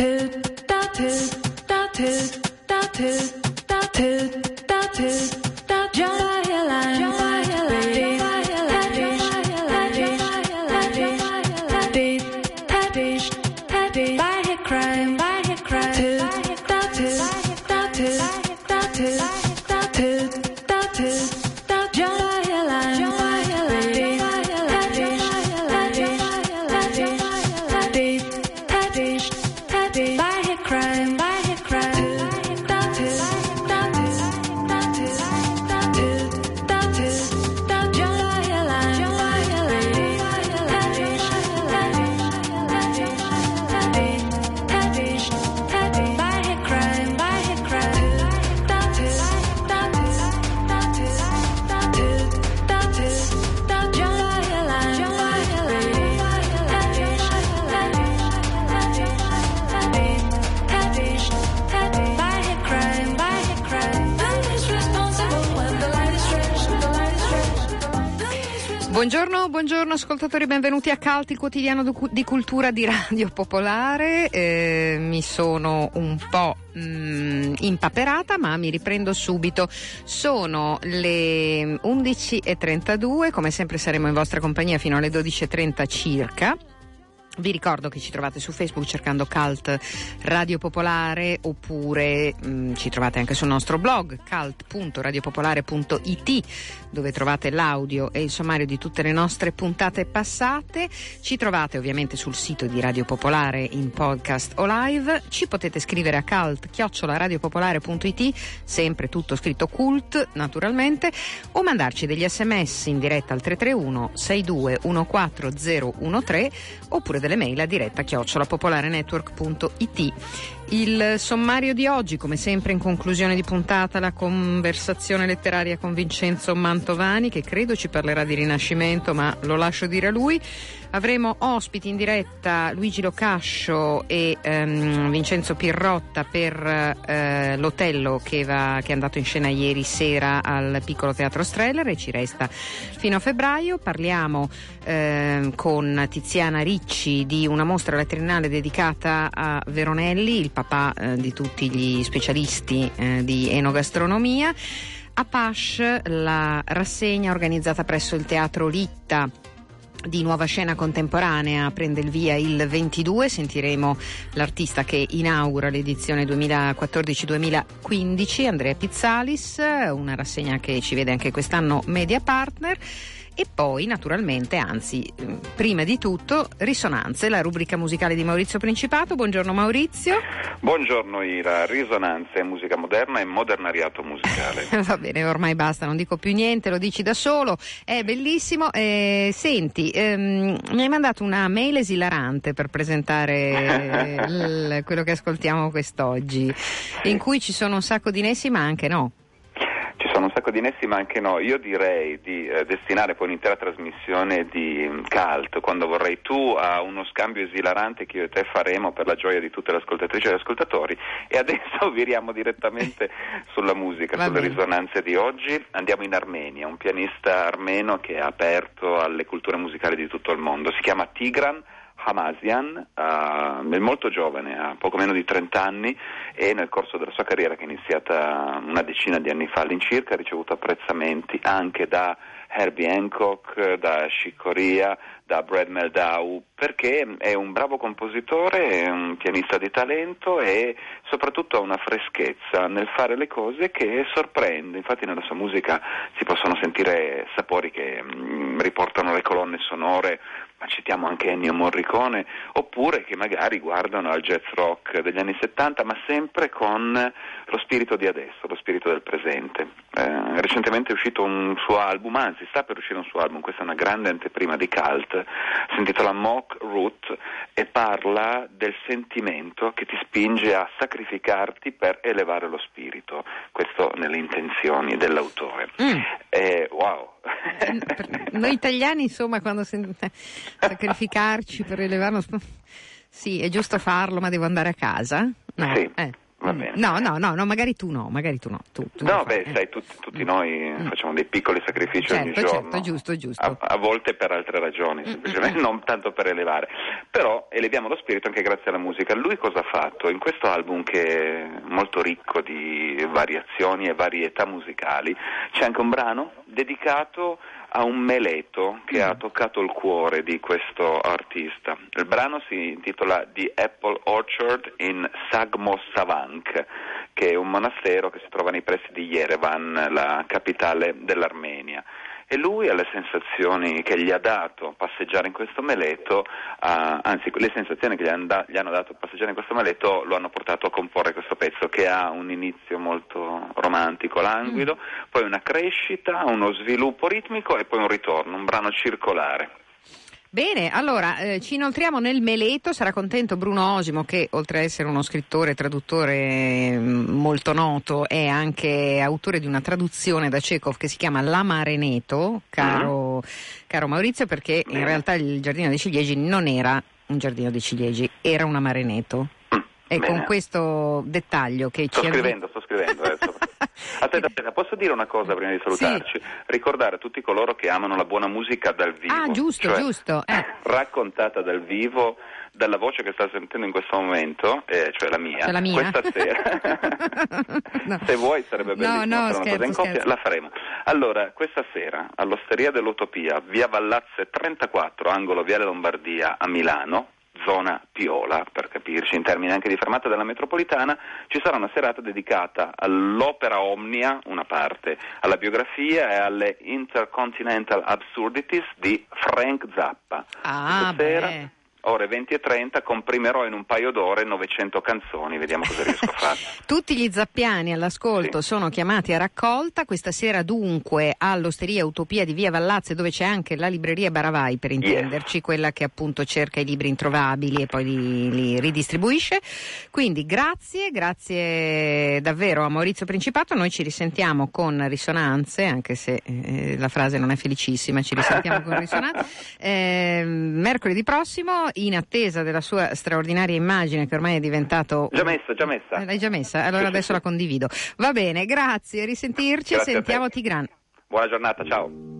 da toot, da toot, da toot, da toot. Ascoltatori, benvenuti a Calti, quotidiano di cultura di Radio Popolare. Eh, mi sono un po' mh, mm, impaperata, ma mi riprendo subito. Sono le 11.32, come sempre saremo in vostra compagnia fino alle 12.30 circa. Vi ricordo che ci trovate su Facebook cercando Cult Radio Popolare oppure mh, mm, ci trovate anche sul nostro blog cult.radiopopolare.it dove trovate l'audio e il sommario di tutte le nostre puntate passate. Ci trovate ovviamente sul sito di Radio Popolare in podcast o live. Ci potete scrivere a cult.radiopopolare.it, sempre tutto scritto cult naturalmente, o mandarci degli sms in diretta al 331 6214013 oppure delle mail a diretta chiocciolapopolarenetwork.it. Il sommario di oggi, come sempre in conclusione di puntata, la conversazione letteraria con Vincenzo Mantovani, che credo ci parlerà di Rinascimento, ma lo lascio dire a lui. Avremo ospiti in diretta Luigi Locascio e ehm, Vincenzo Pirrotta per eh, l'Otello che, va, che, è andato in scena ieri sera al Piccolo Teatro Streller e ci resta fino a febbraio. Parliamo eh, con Tiziana Ricci di una mostra alla Triennale dedicata a Veronelli, il papà eh, di tutti gli specialisti eh, di enogastronomia. A Pash, la rassegna organizzata presso il Teatro Litta di nuova scena contemporanea prende il via il 22, sentiremo l'artista che inaugura l'edizione 2014-2015, Andrea Pizzalis, una rassegna che ci vede anche quest'anno media partner. E poi, naturalmente, anzi, mm, prima di tutto, Risonanze, la rubrica musicale di Maurizio Principato. Buongiorno Maurizio. Buongiorno Ira, Risonanze, musica moderna e modernariato musicale. Va bene, ormai basta, non dico più niente, lo dici da solo, è bellissimo. Eh, senti, ehm, mi hai mandato una mail esilarante per presentare l- quello che ascoltiamo quest'oggi, in cui ci sono un sacco di nessi, ma anche no sono un sacco di nessi ma anche no. Io direi di eh, destinare poi un'intera trasmissione di um, cult, quando vorrei tu, a uno scambio esilarante che io e te faremo per la gioia di tutte le ascoltatrici e gli ascoltatori. E adesso viriamo direttamente sulla musica, Va sulle bene. risonanze di oggi. Andiamo in Armenia, un pianista armeno che è aperto alle culture musicali di tutto il mondo. Si chiama Tigran. Hamasian, uh, molto giovane, ha poco meno di 30 anni e nel corso della sua carriera che è iniziata una decina di anni fa all'incirca ha ricevuto apprezzamenti anche da Herbie Hancock, da Chick Corea, da Brad Meldau, perché è un bravo compositore, è un pianista di talento e soprattutto ha una freschezza nel fare le cose che sorprende. Infatti nella sua musica si possono sentire sapori che mm, riportano le colonne sonore ma citiamo anche Ennio Morricone, oppure che magari guardano al jazz rock degli anni 70, ma sempre con lo spirito di adesso, lo spirito del presente. Eh, recentemente è uscito un suo album, anzi sta per uscire un suo album, questa è una grande anteprima di cult, si intitola Mock Root e parla del sentimento che ti spinge a sacrificarti per elevare lo spirito, questo nelle intenzioni dell'autore. Mm. Eh, wow! Noi italiani, insomma, quando sen- sacrificarci per elevarlo, sì, è giusto farlo, ma devo andare a casa? No. Sì. Eh. Va bene. No, no, no, no, magari tu no, magari tu no. Tu, tu no, beh, sai, tutti, tutti noi mm. facciamo dei piccoli sacrifici certo, ogni certo, giorno. Certo, giusto, giusto. A, a, volte per altre ragioni, mm, semplicemente mm, non tanto per elevare. Però eleviamo lo spirito anche grazie alla musica. Lui cosa ha fatto? In questo album che è molto ricco di variazioni e varietà musicali, c'è anche un brano dedicato a un meleto che ha toccato il cuore di questo artista. Il brano si intitola The Apple Orchard in Sagmosavank, che è un monastero che si trova nei pressi di Yerevan, la capitale dell'Armenia e lui alle sensazioni che gli ha dato passeggiare in questo meleto, anzi le sensazioni che gli, and- gli, hanno dato passeggiare in questo meleto lo hanno portato a comporre questo pezzo che ha un inizio molto romantico, languido, mm. poi una crescita, uno sviluppo ritmico e poi un ritorno, un brano circolare. Bene, allora eh, ci inoltriamo nel Meleto, sarà contento Bruno Osimo che oltre ad essere uno scrittore e traduttore mm, molto noto è anche autore di una traduzione da Chekhov che si chiama La Mareneto, caro, caro Maurizio, perché in realtà il giardino dei ciliegi non era un giardino dei ciliegi, era una Mareneto. Mm, e Bene. con questo dettaglio che sto ci... Sto scrivendo, sto scrivendo adesso. Aspetta, aspetta, posso dire una cosa prima di salutarci? Sì. Ricordare a tutti coloro che amano la buona musica dal vivo. Ah, giusto, cioè, giusto. Eh. Raccontata dal vivo dalla voce che sta sentendo in questo momento, eh, cioè la mia, cioè la mia. questa sera. no. Se vuoi sarebbe bellissimo no, no, scherzo, in coppia, la faremo. Allora, questa sera all'Osteria dell'Utopia, via Vallazze 34, angolo Viale Lombardia a Milano, zona Piola, per capirci, in termini anche di fermata della metropolitana, ci sarà una serata dedicata all'opera Omnia, una parte, alla biografia e alle Intercontinental Absurdities di Frank Zappa. Ah, Stasera, ore 20 e 30 comprimerò in un paio d'ore 900 canzoni, vediamo cosa riesco a fare. Tutti gli zappiani all'ascolto sì. sono chiamati a raccolta, questa sera dunque all'Osteria Utopia di Via Vallazze dove c'è anche la libreria Baravai per intenderci, yes. quella che appunto cerca i libri introvabili e poi li, li, ridistribuisce. Quindi grazie, grazie davvero a Maurizio Principato, noi ci risentiamo con risonanze, anche se eh, la frase non è felicissima, ci risentiamo con risonanze, eh, mercoledì prossimo in attesa della sua straordinaria immagine che ormai è diventato... Già messa, già messa. Eh, l'hai già messa? Allora adesso la condivido. Va bene, grazie, risentirci grazie sentiamo Tigran. Buona giornata, ciao.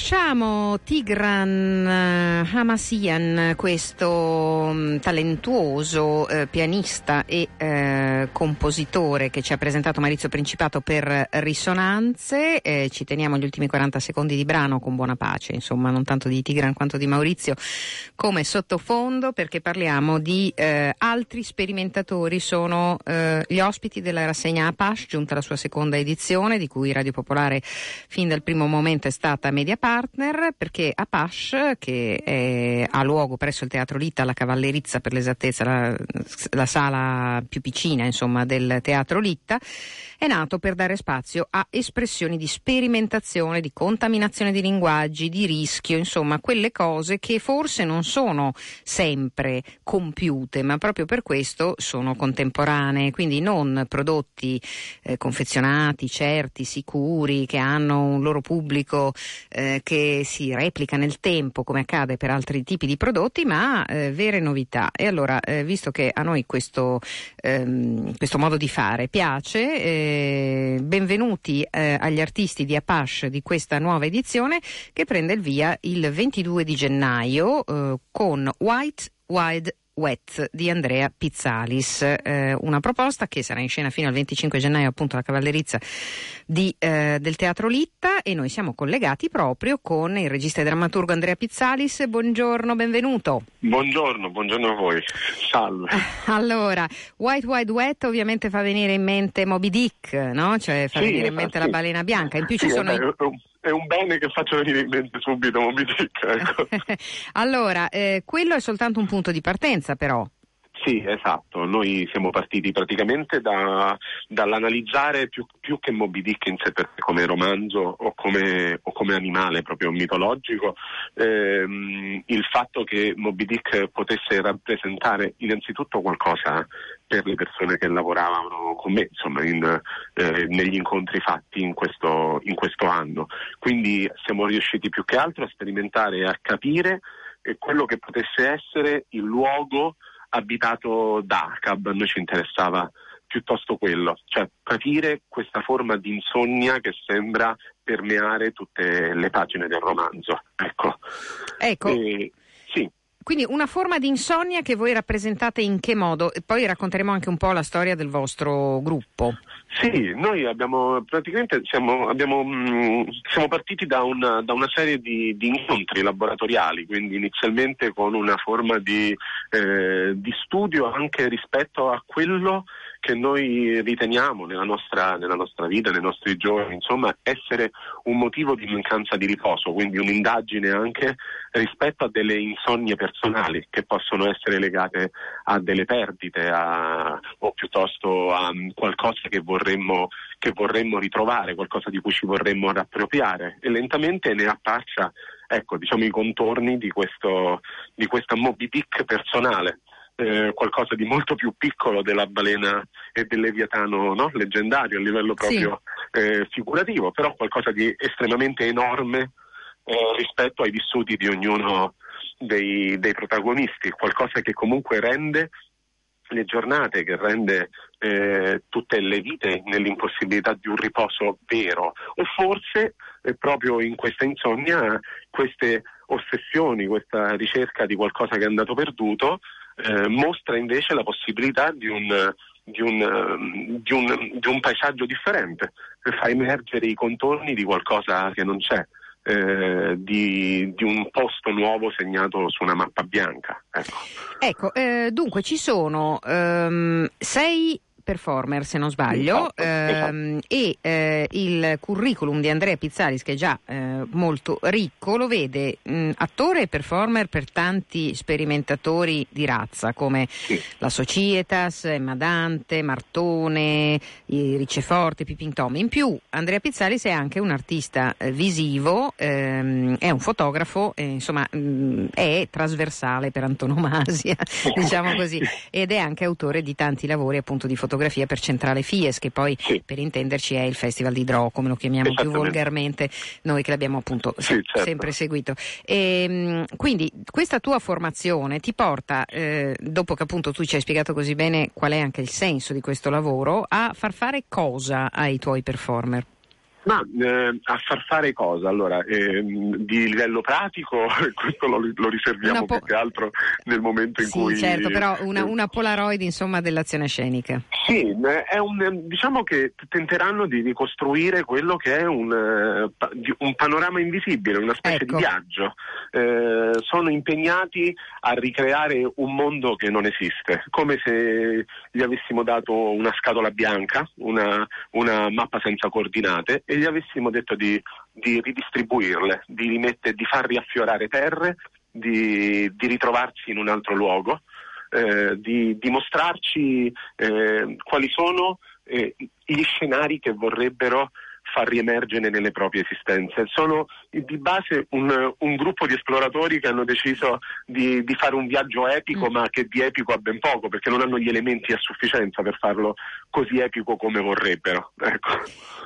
Lasciamo Tigran eh, Hamasian, questo mm, talentuoso eh, pianista e eh, compositore che ci ha presentato Maurizio Principato per Risonanze. Eh, ci teniamo gli ultimi 40 secondi di brano con buona pace, insomma, non tanto di Tigran quanto di Maurizio, come sottofondo perché parliamo di eh, altri sperimentatori. Sono eh, gli ospiti della rassegna Apache, giunta la sua seconda edizione, di cui Radio Popolare fin dal primo momento è stata media partner perché Apache, che è, ha luogo presso il Teatro Lita, la Cavallerizza per l'esattezza, la, la sala più piccina insomma, del Teatro Litta, è nato per dare spazio a espressioni di sperimentazione, di contaminazione di linguaggi, di rischio, insomma quelle cose che forse non sono sempre compiute, ma proprio per questo sono contemporanee, quindi non prodotti eh, confezionati, certi, sicuri, che hanno un loro pubblico eh, che si replica nel tempo come accade per altri tipi di prodotti, ma eh, vere novità. E allora, eh, visto che a noi questo, ehm, questo modo di fare piace, eh, benvenuti eh, agli artisti di Apache di questa nuova edizione che prende il via il 22 di gennaio eh, con White Wild Wet di Andrea Pizzalis, eh, una proposta che sarà in scena fino al 25 gennaio appunto alla Cavallerizza di, eh, del Teatro Litta e noi siamo collegati proprio con il regista e drammaturgo Andrea Pizzalis. Buongiorno, benvenuto. Buongiorno, buongiorno a voi. Salve. Allora, White Wide Wet ovviamente fa venire in mente Moby Dick, no? Cioè fa sì, venire in mente sì. la balena bianca. In più sì, ci sono i- è un bene che faccio venire in mente subito Moby Dick, ecco. allora, eh, quello è soltanto un punto di partenza però. Sì, esatto. Noi siamo partiti praticamente da, dall'analizzare più, più che Moby Dick in sé per come romanzo o come, o come animale proprio mitologico, ehm, il fatto che Moby Dick potesse rappresentare innanzitutto qualcosa per le persone che lavoravano con me, insomma, in, eh, negli incontri fatti in questo, in questo anno. Quindi siamo riusciti più che altro a sperimentare e a capire eh, quello che potesse essere il luogo abitato da Acab, a noi ci interessava piuttosto quello, cioè capire questa forma di insonnia che sembra permeare tutte le pagine del romanzo. Ecco. Ecco. E. Quindi una forma di insonnia che voi rappresentate in che modo? E poi racconteremo anche un po' la storia del vostro gruppo. Sì, noi abbiamo praticamente siamo, abbiamo, mh, siamo partiti da una, da una serie di, di, incontri laboratoriali, quindi inizialmente con una forma di, eh, di studio anche rispetto a quello che noi riteniamo nella nostra, nella nostra, vita, nei nostri giorni, insomma, essere un motivo di mancanza di riposo, quindi un'indagine anche rispetto a delle insonnie personali che possono essere legate a delle perdite a, o piuttosto a qualcosa che vorremmo, che vorremmo ritrovare, qualcosa di cui ci vorremmo rappropriare e lentamente ne appaccia ecco, diciamo, i contorni di, questo, di questa Moby Dick personale. Eh, qualcosa di molto più piccolo della balena e del leviatano no? leggendario a livello proprio sì. eh, figurativo, però qualcosa di estremamente enorme eh, rispetto ai vissuti di ognuno dei, dei, protagonisti, qualcosa che comunque rende le giornate, che rende eh, tutte le vite nell'impossibilità di un riposo vero, o forse eh, proprio in questa insonnia queste ossessioni, questa ricerca di qualcosa che è andato perduto, eh, mostra invece la possibilità di un, di, un, di, un, di un, paesaggio differente, fa emergere i contorni di qualcosa che non c'è. Eh, di, di, un posto nuovo segnato su una mappa bianca. Ecco, ecco eh, dunque ci sono um, sei performer se non sbaglio esatto, esatto. Ehm, e eh, il curriculum di Andrea Pizzaris che è già eh, molto ricco lo vede mh, attore e performer per tanti sperimentatori di razza come sì. la Societas, Emma Dante, Martone, Ricceforte, Pipin Tom. In più Andrea Pizzaris è anche un artista eh, visivo, ehm, è un fotografo, insomma mh, è trasversale per antonomasia, diciamo così, ed è anche autore di tanti lavori appunto di fotografia per Centrale Fies, che poi sì. per intenderci è il Festival di Dro, come lo chiamiamo più volgarmente noi che l'abbiamo appunto sì, se- certo. sempre seguito. E, mh, quindi questa tua formazione ti porta, eh, dopo che appunto tu ci hai spiegato così bene qual è anche il senso di questo lavoro, a far fare cosa ai tuoi performer? Ma eh, a far fare cosa? Allora, eh, di livello pratico, questo lo, lo riserviamo po- più che altro nel momento in sì, cui. Certo, però una, una Polaroid insomma dell'azione scenica. Sì, un, diciamo che tenteranno di ricostruire quello che è un, un panorama invisibile, una specie ecco. di viaggio. Eh, sono impegnati a ricreare un mondo che non esiste, come se gli avessimo dato una scatola bianca, una, una mappa senza coordinate e gli avessimo detto di, di ridistribuirle, di, rimette, di, far riaffiorare terre, di, di, ritrovarsi in un altro luogo, eh, di dimostrarci eh, quali sono eh, gli scenari che vorrebbero far riemergere nelle proprie esistenze. Sono di base un, un gruppo di esploratori che hanno deciso di, di fare un viaggio epico, mm. ma che di epico ha ben poco, perché non hanno gli elementi a sufficienza per farlo così epico come vorrebbero. Ecco.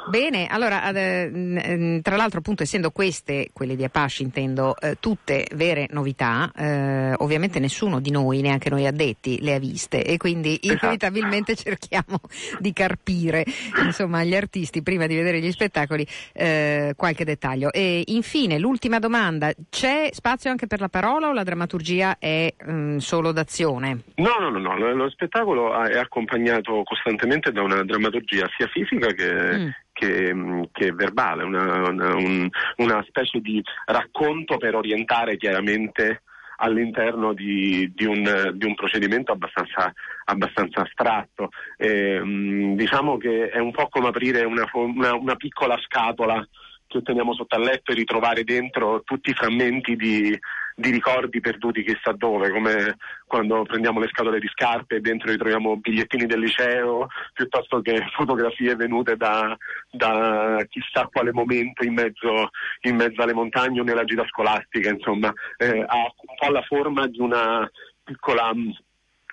Bene, allora, eh, tra l'altro, appunto, essendo queste, quelle di Apache intendo, eh, tutte vere novità, eh, ovviamente nessuno di noi, neanche noi addetti, le ha viste e quindi esatto. inevitabilmente cerchiamo di carpire insomma, gli artisti prima di vedere gli spettacoli eh, qualche dettaglio. E infine, l'ultima domanda, c'è spazio anche per la parola o la drammaturgia è mh, mm, solo d'azione? No, no, no, no, lo, lo spettacolo è accompagnato costantemente da una drammaturgia sia fisica che, mm. Che, mm, che, verbale, una, una, un, una, specie di racconto per orientare chiaramente all'interno di, di, un, di un, procedimento abbastanza, abbastanza astratto. E, mh, diciamo che è un po' come aprire una, una, una piccola scatola che teniamo sotto al letto e ritrovare dentro tutti i frammenti di, di ricordi perduti chissà dove, come quando prendiamo le scatole di scarpe e dentro ritroviamo bigliettini del liceo, piuttosto che fotografie venute da, da chissà quale momento in mezzo, in mezzo, alle montagne o nella gita scolastica, insomma, eh, ha un po' la forma di una piccola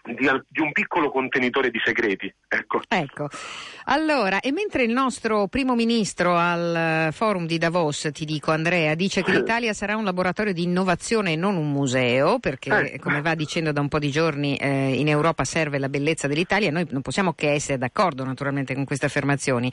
di, di, un piccolo contenitore di segreti. Ecco. ecco. Allora, e mentre il nostro primo ministro al eh, forum di Davos, ti dico Andrea, dice che l'Italia sarà un laboratorio di innovazione e non un museo, perché eh. come va dicendo da un po' di giorni eh, in Europa serve la bellezza dell'Italia, noi non possiamo che essere d'accordo naturalmente con queste affermazioni.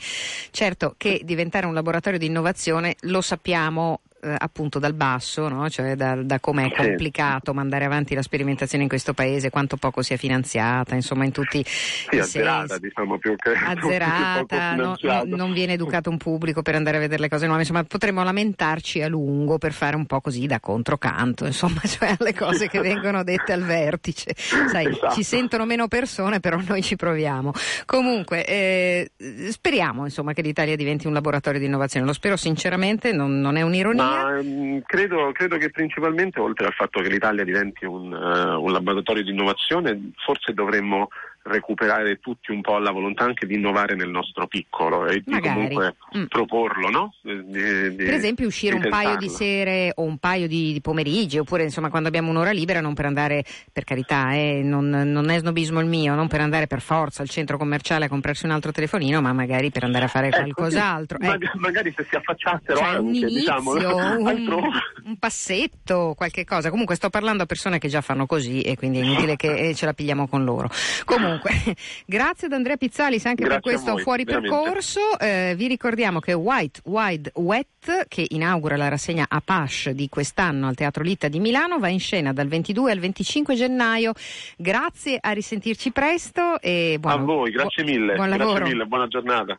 Certo che diventare un laboratorio di innovazione lo sappiamo eh, appunto dal basso, no? cioè da, da come è complicato mandare avanti la sperimentazione in questo paese, quanto poco sia finanziata, insomma in tutti sì, i azzerata, sensi. diciamo più che azzerata, no, no, non viene educato un pubblico per andare a vedere le cose nuove, insomma potremmo lamentarci a lungo per fare un po' così da controcanto, insomma, cioè alle cose che vengono dette al vertice. Sai, esatto. ci sentono meno persone, però noi ci proviamo. Comunque, eh, speriamo insomma che l'Italia diventi un laboratorio di innovazione, lo spero sinceramente, non, non è un'ironia. Ma, mm, credo, credo, che principalmente, oltre al fatto che l'Italia diventi un, uh, un laboratorio di innovazione, forse dovremmo recuperare tutti un po' la volontà anche di innovare nel nostro piccolo e di Magari. comunque mm. proporlo, no? Di, di, per esempio uscire un paio di sere o un paio di, di, pomeriggi oppure insomma quando abbiamo un'ora libera non per andare, per carità, eh, non, non, è snobismo il mio, non per andare per forza al centro commerciale a comprarsi un altro telefonino ma magari per andare a fare ecco, qualcos'altro. Sì, ecco. magari se si affacciassero cioè, anche, un inizio, diciamo, un, un, passetto, qualche cosa. Comunque sto parlando a persone che già fanno così e quindi è inutile che eh, ce la pigliamo con loro. Comunque Comunque, grazie ad Andrea Pizzalis anche grazie per questo voi, fuori veramente. percorso. Eh, vi ricordiamo che White Wide Wet, che inaugura la rassegna Apache di quest'anno al Teatro Litta di Milano, va in scena dal 22 al 25 gennaio. Grazie, a risentirci presto e buon, A voi, grazie mille. Buon grazie lavoro. mille, buona giornata.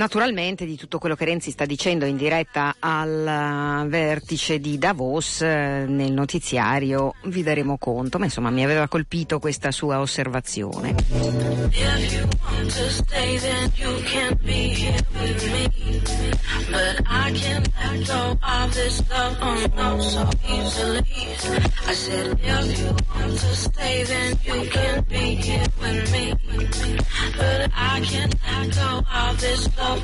Naturalmente di tutto quello che Renzi sta dicendo in diretta al vertice di Davos eh, nel notiziario vi daremo conto, ma insomma mi aveva colpito questa sua osservazione. But No,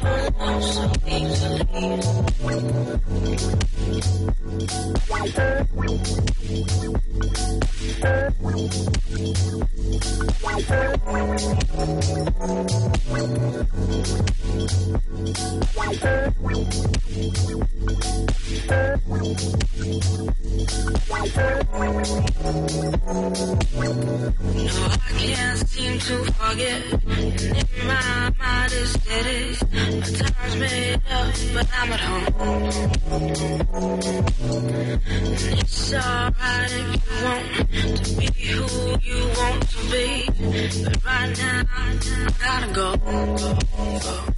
I can't seem to forget. And in my mind my time's made up, but I'm at home. And it's alright if you want to be who you want to be. But right now, I gotta go.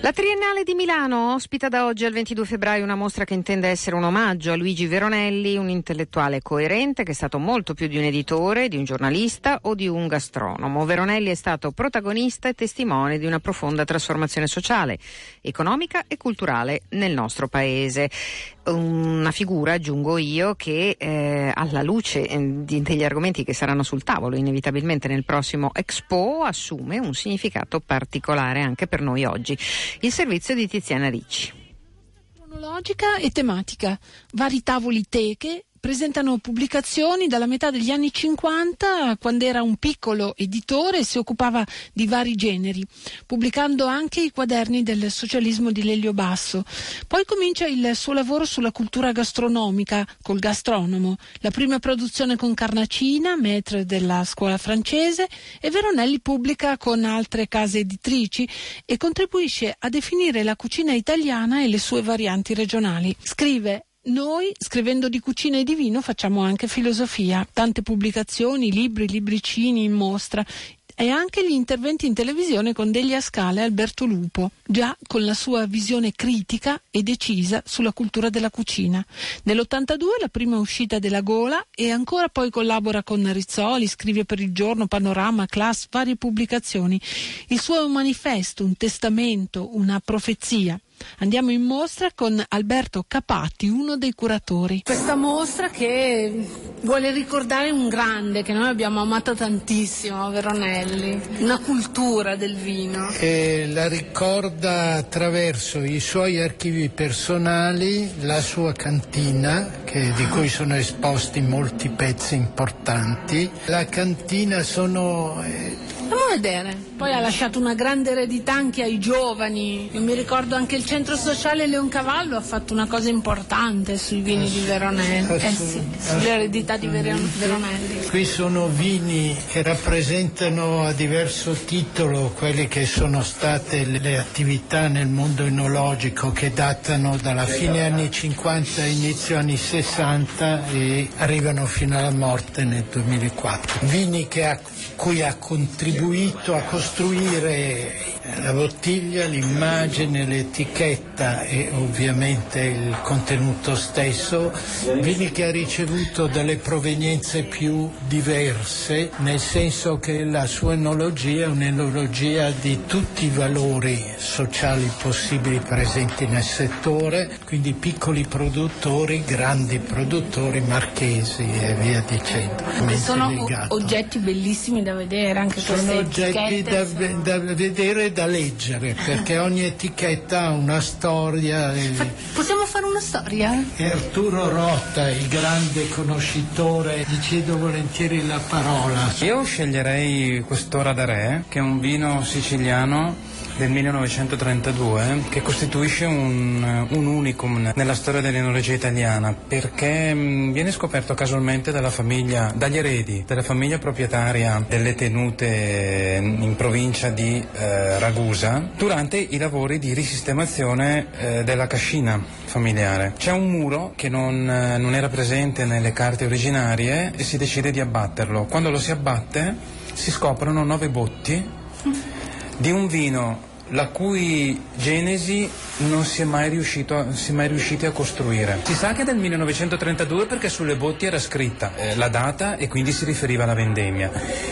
La Triennale di Milano ospita da oggi al 22 febbraio una mostra che intende essere un omaggio a Luigi Veronelli, un intellettuale coerente che è stato molto più di un editore, di un giornalista o di un gastronomo. Veronelli è stato protagonista e testimone di una profonda trasformazione sociale, economica e culturale nel nostro paese una figura, aggiungo io, che eh, alla luce eh, degli argomenti che saranno sul tavolo inevitabilmente nel prossimo Expo assume un significato particolare anche per noi oggi. Il servizio di Tiziana Ricci. Cronologica e tematica, vari tavoli teche presentano pubblicazioni dalla metà degli anni 50, quando era un piccolo editore e si occupava di vari generi, pubblicando anche i quaderni del socialismo di Lelio Basso. Poi comincia il suo lavoro sulla cultura gastronomica col gastronomo, la prima produzione con Carnacina, maître della scuola francese, e Veronelli pubblica con altre case editrici e contribuisce a definire la cucina italiana e le sue varianti regionali. Scrive noi, scrivendo di cucina e di vino, facciamo anche filosofia, tante pubblicazioni, libri, libricini in mostra e anche gli interventi in televisione con Delia Scala e Alberto Lupo, già con la sua visione critica e decisa sulla cultura della cucina. Nell'82 la prima uscita della Gola e ancora poi collabora con Rizzoli, scrive per il giorno, Panorama, Class, varie pubblicazioni. Il suo è un manifesto, un testamento, una profezia. Andiamo in mostra con Alberto Capatti, uno dei curatori. Questa mostra che vuole ricordare un grande che noi abbiamo amato tantissimo, Veronelli, una cultura del vino. E la ricorda attraverso i suoi archivi personali, la sua cantina, che, di cui sono esposti molti pezzi importanti. La cantina sono... Andiamo a vedere. Poi ha lasciato una grande eredità anche ai giovani. Io mi ricordo anche il centro sociale Leoncavallo ha fatto una cosa importante sui vini di Veronelli. Eh sì, sull'eredità di Veronelli. Qui sono vini che rappresentano a diverso titolo quelle che sono state le attività nel mondo enologico che datano dalla fine anni 50 inizio anni 60 e arrivano fino alla morte nel 2004. Vini a cui ha contribuito a costruire la bottiglia, l'immagine, l'etichetta e ovviamente il contenuto stesso, vini che ha ricevuto delle provenienze più diverse, nel senso che la sua enologia è un'enologia di tutti i valori sociali possibili presenti nel settore, quindi piccoli produttori, grandi produttori, marchesi e via dicendo. Sono oggetti bellissimi da vedere, anche sono oggetti da, da, vedere e da leggere, perché ogni etichetta ha una storia. E... Possiamo fare una storia? E Arturo Rotta, il grande conoscitore, gli chiedo volentieri la parola. Io sceglierei quest'ora da re, che è un vino siciliano del 1932 che costituisce un, un unicum nella storia dell'enologia italiana perché mm, viene scoperto casualmente famiglia, dagli eredi della famiglia proprietaria delle tenute in provincia di eh, Ragusa durante i lavori di risistemazione eh, della cascina familiare. C'è un muro che non, eh, non era presente nelle carte originarie e si decide di abbatterlo. Quando lo si abbatte si scoprono nove botti di un vino la cui genesi non si è mai, riuscito, si è mai riusciti a costruire. Si sa che è del 1932 perché sulle botti era scritta eh, la data e quindi si riferiva alla vendemmia,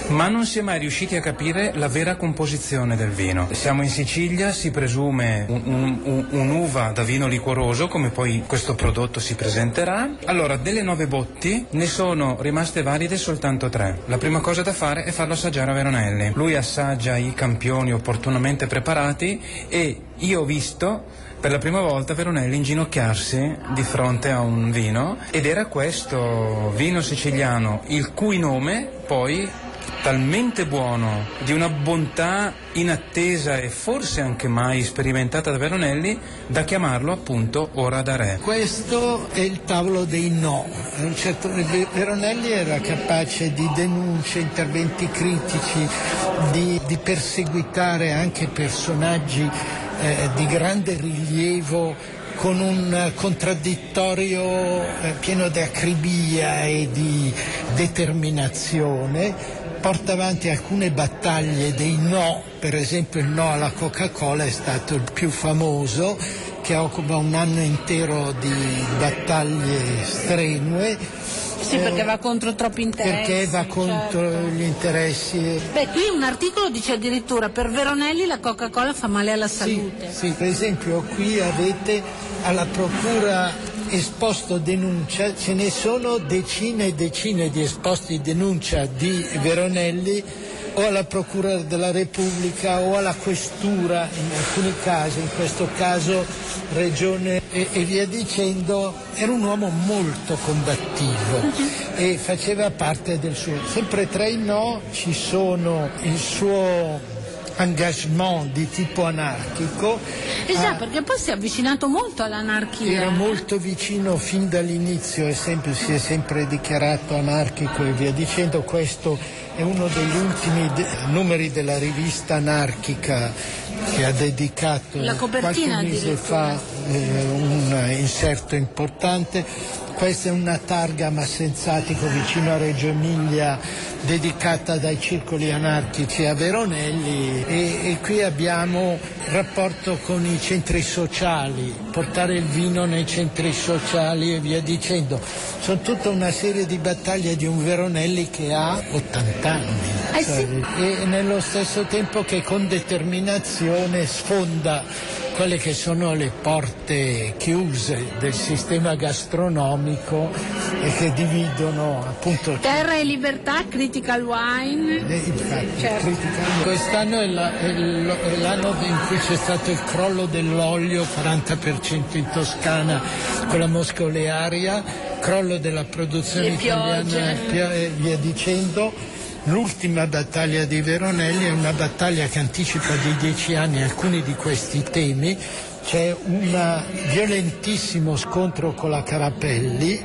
ma non si è mai riusciti a capire la vera composizione del vino. Siamo in Sicilia, si presume un, un, un'uva da vino liquoroso, come poi questo prodotto si presenterà. Allora, delle nove botti ne sono rimaste valide soltanto tre. La prima cosa da fare è farlo assaggiare a Veronelli. Lui assaggia i campioni opportunamente preparati e io ho visto per la prima volta Veronelli inginocchiarsi di fronte a un vino ed era questo vino siciliano il cui nome poi talmente buono, di una bontà inattesa e forse anche mai sperimentata da Veronelli, da chiamarlo appunto Ora da Re. Questo è il tavolo dei no. Certo- Veronelli era capace di denunce, interventi critici, di, di perseguitare anche personaggi eh, di grande rilievo con un contraddittorio eh, pieno di acribia e di determinazione porta avanti alcune battaglie dei no, per esempio il no alla Coca-Cola è stato il più famoso, che occupa un anno intero di battaglie strenue. Sì, perché va contro troppi interessi. Perché va contro certo. gli interessi. Beh, qui un articolo dice addirittura per Veronelli la Coca-Cola fa male alla salute. Sì, sì, per esempio qui avete alla procura esposto denuncia, ce ne sono decine e decine di esposti denuncia di Veronelli o alla Procura della Repubblica o alla Questura in alcuni casi, in questo caso Regione e, e via dicendo, era un uomo molto combattivo e faceva parte del suo. Sempre tra i no ci sono il suo engagement di tipo anarchico. Esatto, perché poi si è avvicinato molto all'anarchia. Era molto vicino fin dall'inizio, è sempre, si è sempre dichiarato anarchico e via dicendo. Questo è uno degli ultimi de- numeri della rivista anarchica che ha dedicato qualche mese fa eh, un inserto importante. Questa è una targa Massenzatico vicino a Reggio Emilia dedicata dai circoli anarchici a Veronelli e, e qui abbiamo rapporto con i centri sociali, portare il vino nei centri sociali e via dicendo. Sono tutta una serie di battaglie di un Veronelli che ha 80 anni Eh sì. e nello stesso tempo che con determinazione sfonda quelle che sono le porte chiuse del sistema gastronomico e che dividono appunto Terra e libertà, critical wine. eh, infatti, Certo. criticando. Quest'anno è, la- è l'anno in cui c'è stato il crollo dell'olio, 40% in Toscana con la Mosca olearia, crollo della produzione italiana e via dicendo. L'ultima battaglia di Veronelli è una battaglia che anticipa di dieci anni alcuni di questi temi. C'è un violentissimo scontro con la Carapelli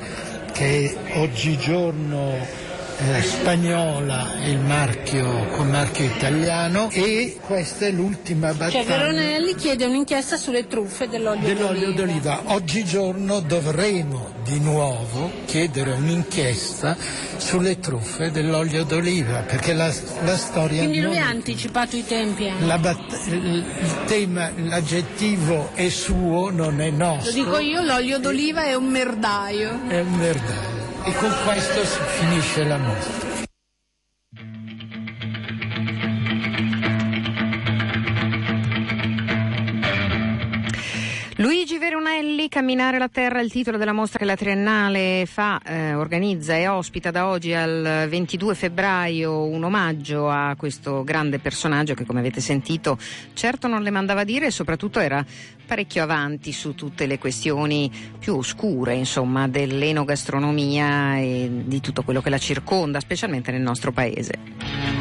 che oggigiorno eh, spagnola il marchio con marchio italiano e questa è l'ultima Cioè battaglia Veronelli chiede un'inchiesta sulle truffe dell'olio, dell'olio d'oliva. Oggigiorno dovremo di nuovo chiedere un'inchiesta sulle truffe dell'olio d'oliva perché la, la storia Quindi non lui ha anticipato i tempi. anche. la bat- il, tema, l'aggettivo è suo, non è Lo nostro. dico io, l'olio d'oliva è un merdaio. È un merdaio. E con questo finisce la mostra. Camminare la terra, il titolo della mostra che la Triennale fa, eh, organizza e ospita da oggi al 22 febbraio un omaggio a questo grande personaggio che come avete sentito certo non le mandava dire e soprattutto era parecchio avanti su tutte le questioni più oscure insomma dell'enogastronomia e di tutto quello che la circonda, specialmente nel nostro paese.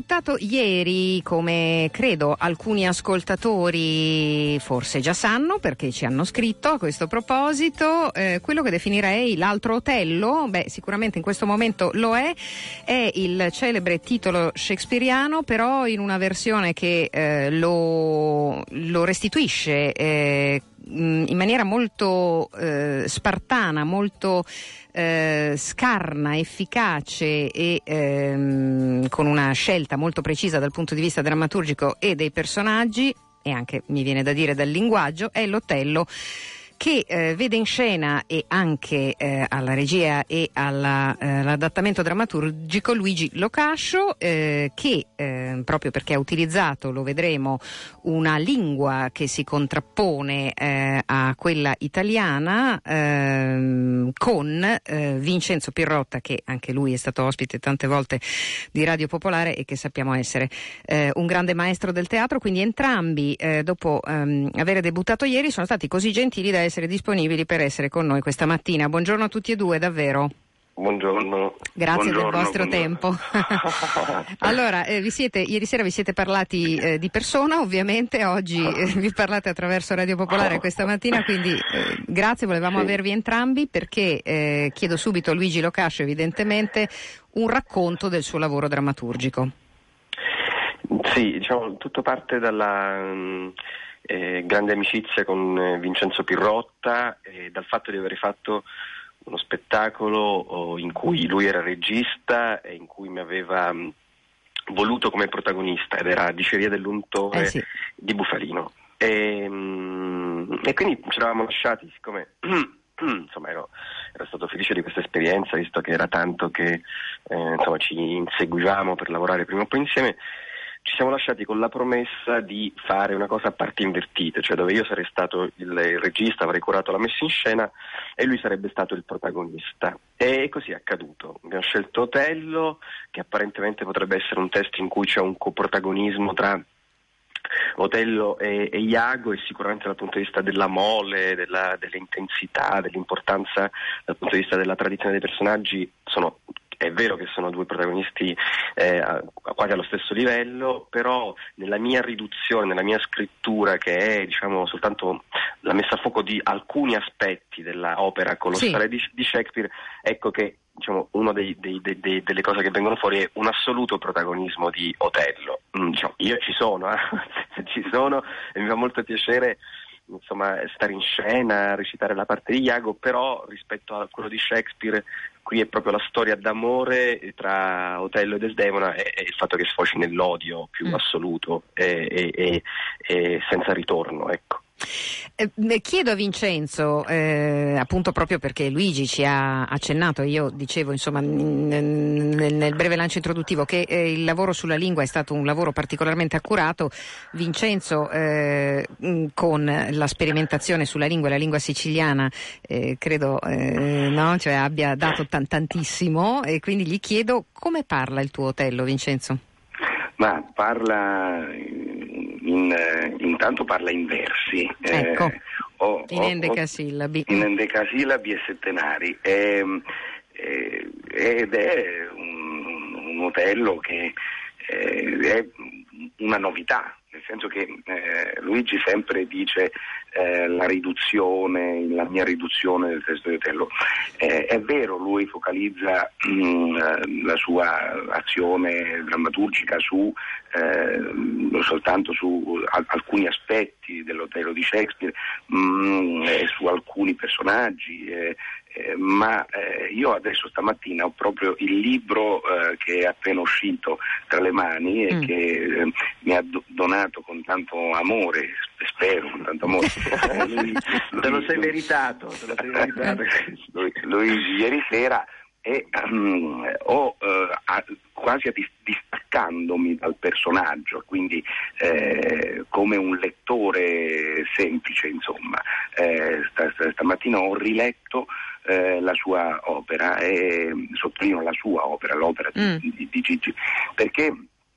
Ha debuttato ieri, come credo alcuni ascoltatori forse già sanno perché ci hanno scritto a questo proposito, eh, quello che definirei l'altro Otello, beh sicuramente in questo momento lo è, è il celebre titolo shakespeariano però in una versione che eh, lo, lo, restituisce eh, in maniera molto eh, spartana, molto eh, scarna, efficace e ehm, con una scelta molto precisa dal punto di vista drammaturgico e dei personaggi e anche mi viene da dire dal linguaggio è l'Otello che eh, vede in scena e anche eh, alla regia e all'adattamento eh, drammaturgico Luigi Locascio eh, che eh, proprio perché ha utilizzato, lo vedremo, una lingua che si contrappone eh, a quella italiana ehm, con Vincenzo Pirrotta che anche lui è stato ospite tante volte di Radio Popolare e che sappiamo essere un grande maestro del teatro, quindi entrambi dopo ehm, aver debuttato ieri sono stati così gentili da essere disponibili per essere con noi questa mattina. Buongiorno a tutti e due, davvero. Buongiorno. Grazie buongiorno, del vostro buongiorno. tempo. allora, eh, vi siete, ieri sera vi siete parlati eh, di persona, ovviamente, oggi eh, vi parlate attraverso Radio Popolare questa mattina, quindi eh, grazie, volevamo Sì. avervi entrambi perché eh, chiedo subito a Luigi Locascio, evidentemente, un racconto del suo lavoro drammaturgico. Sì, diciamo, tutto parte dalla mm, eh, grande amicizia con eh, Vincenzo Pirrotta e dal fatto di aver fatto uno spettacolo oh, in cui lui era regista e in cui mi aveva mm, voluto come protagonista ed era Diceria dell'untore Eh sì. di Bufalino. E, mm, e quindi ci eravamo lasciati, siccome insomma ero, ero stato felice di questa esperienza, visto che era tanto che eh, insomma, ci inseguivamo per lavorare prima o poi insieme, ci siamo lasciati con la promessa di fare una cosa a parti invertite, cioè dove io sarei stato il, regista, avrei curato la messa in scena e lui sarebbe stato il protagonista. E così è accaduto. Abbiamo scelto Otello, che apparentemente potrebbe essere un testo in cui c'è un coprotagonismo tra Otello e, e Iago e sicuramente dal punto di vista della mole, della, dell'intensità, dell'importanza dal punto di vista della tradizione dei personaggi sono è vero che sono due protagonisti eh, quasi allo stesso livello, però nella mia riduzione, nella mia scrittura, che è diciamo, soltanto la messa a fuoco di alcuni aspetti dell'opera colossale di, di Shakespeare, ecco che diciamo, una delle cose che vengono fuori è un assoluto protagonismo di Otello. Mm, diciamo, io ci sono, eh, ci sono e mi fa molto piacere insomma, stare in scena, recitare la parte di Iago, però rispetto a quello di Shakespeare qui è proprio la storia d'amore tra Otello e Desdemona e, e il fatto che sfoci nell'odio più Mm. assoluto e, e- e- e senza ritorno, ecco. Eh, chiedo a Vincenzo, eh, appunto proprio perché Luigi ci ha accennato, io dicevo insomma nel, nel breve lancio introduttivo che eh, il lavoro sulla lingua è stato un lavoro particolarmente accurato. Vincenzo eh, con la sperimentazione sulla lingua, la lingua siciliana, eh, credo no? Cioè, abbia dato tan- tantissimo e quindi gli chiedo come parla il tuo Otello, Vincenzo? Ma parla in, eh, intanto parla in versi. eh, Ecco, o- in endecasillabi. in endecasillabi e settenari. Ehm, eh, ed è un, un Otello che eh, è una novità, nel senso che eh, Luigi sempre dice eh, la riduzione, la mia riduzione del testo di Otello. Eh, è vero, lui focalizza mm, eh, la sua azione drammaturgica su eh, soltanto su al- alcuni aspetti dell'Otello di Shakespeare, mm, e su alcuni personaggi. Eh, ma eh, io adesso stamattina ho proprio il libro eh, che è appena uscito tra le mani e Mm. che eh, mi ha do- donato con tanto amore, spero con tanto amore. Lui- Te lo sei meritato, te lo sei meritato. lui, lui ieri sera e mm, ho a- quasi a dis- distaccandomi dal personaggio, quindi eh, come un lettore semplice, insomma, eh, sta- sta- stamattina ho riletto eh, la sua opera e sottolineo la sua opera, l'opera di, Mm. di- di Gigi, perché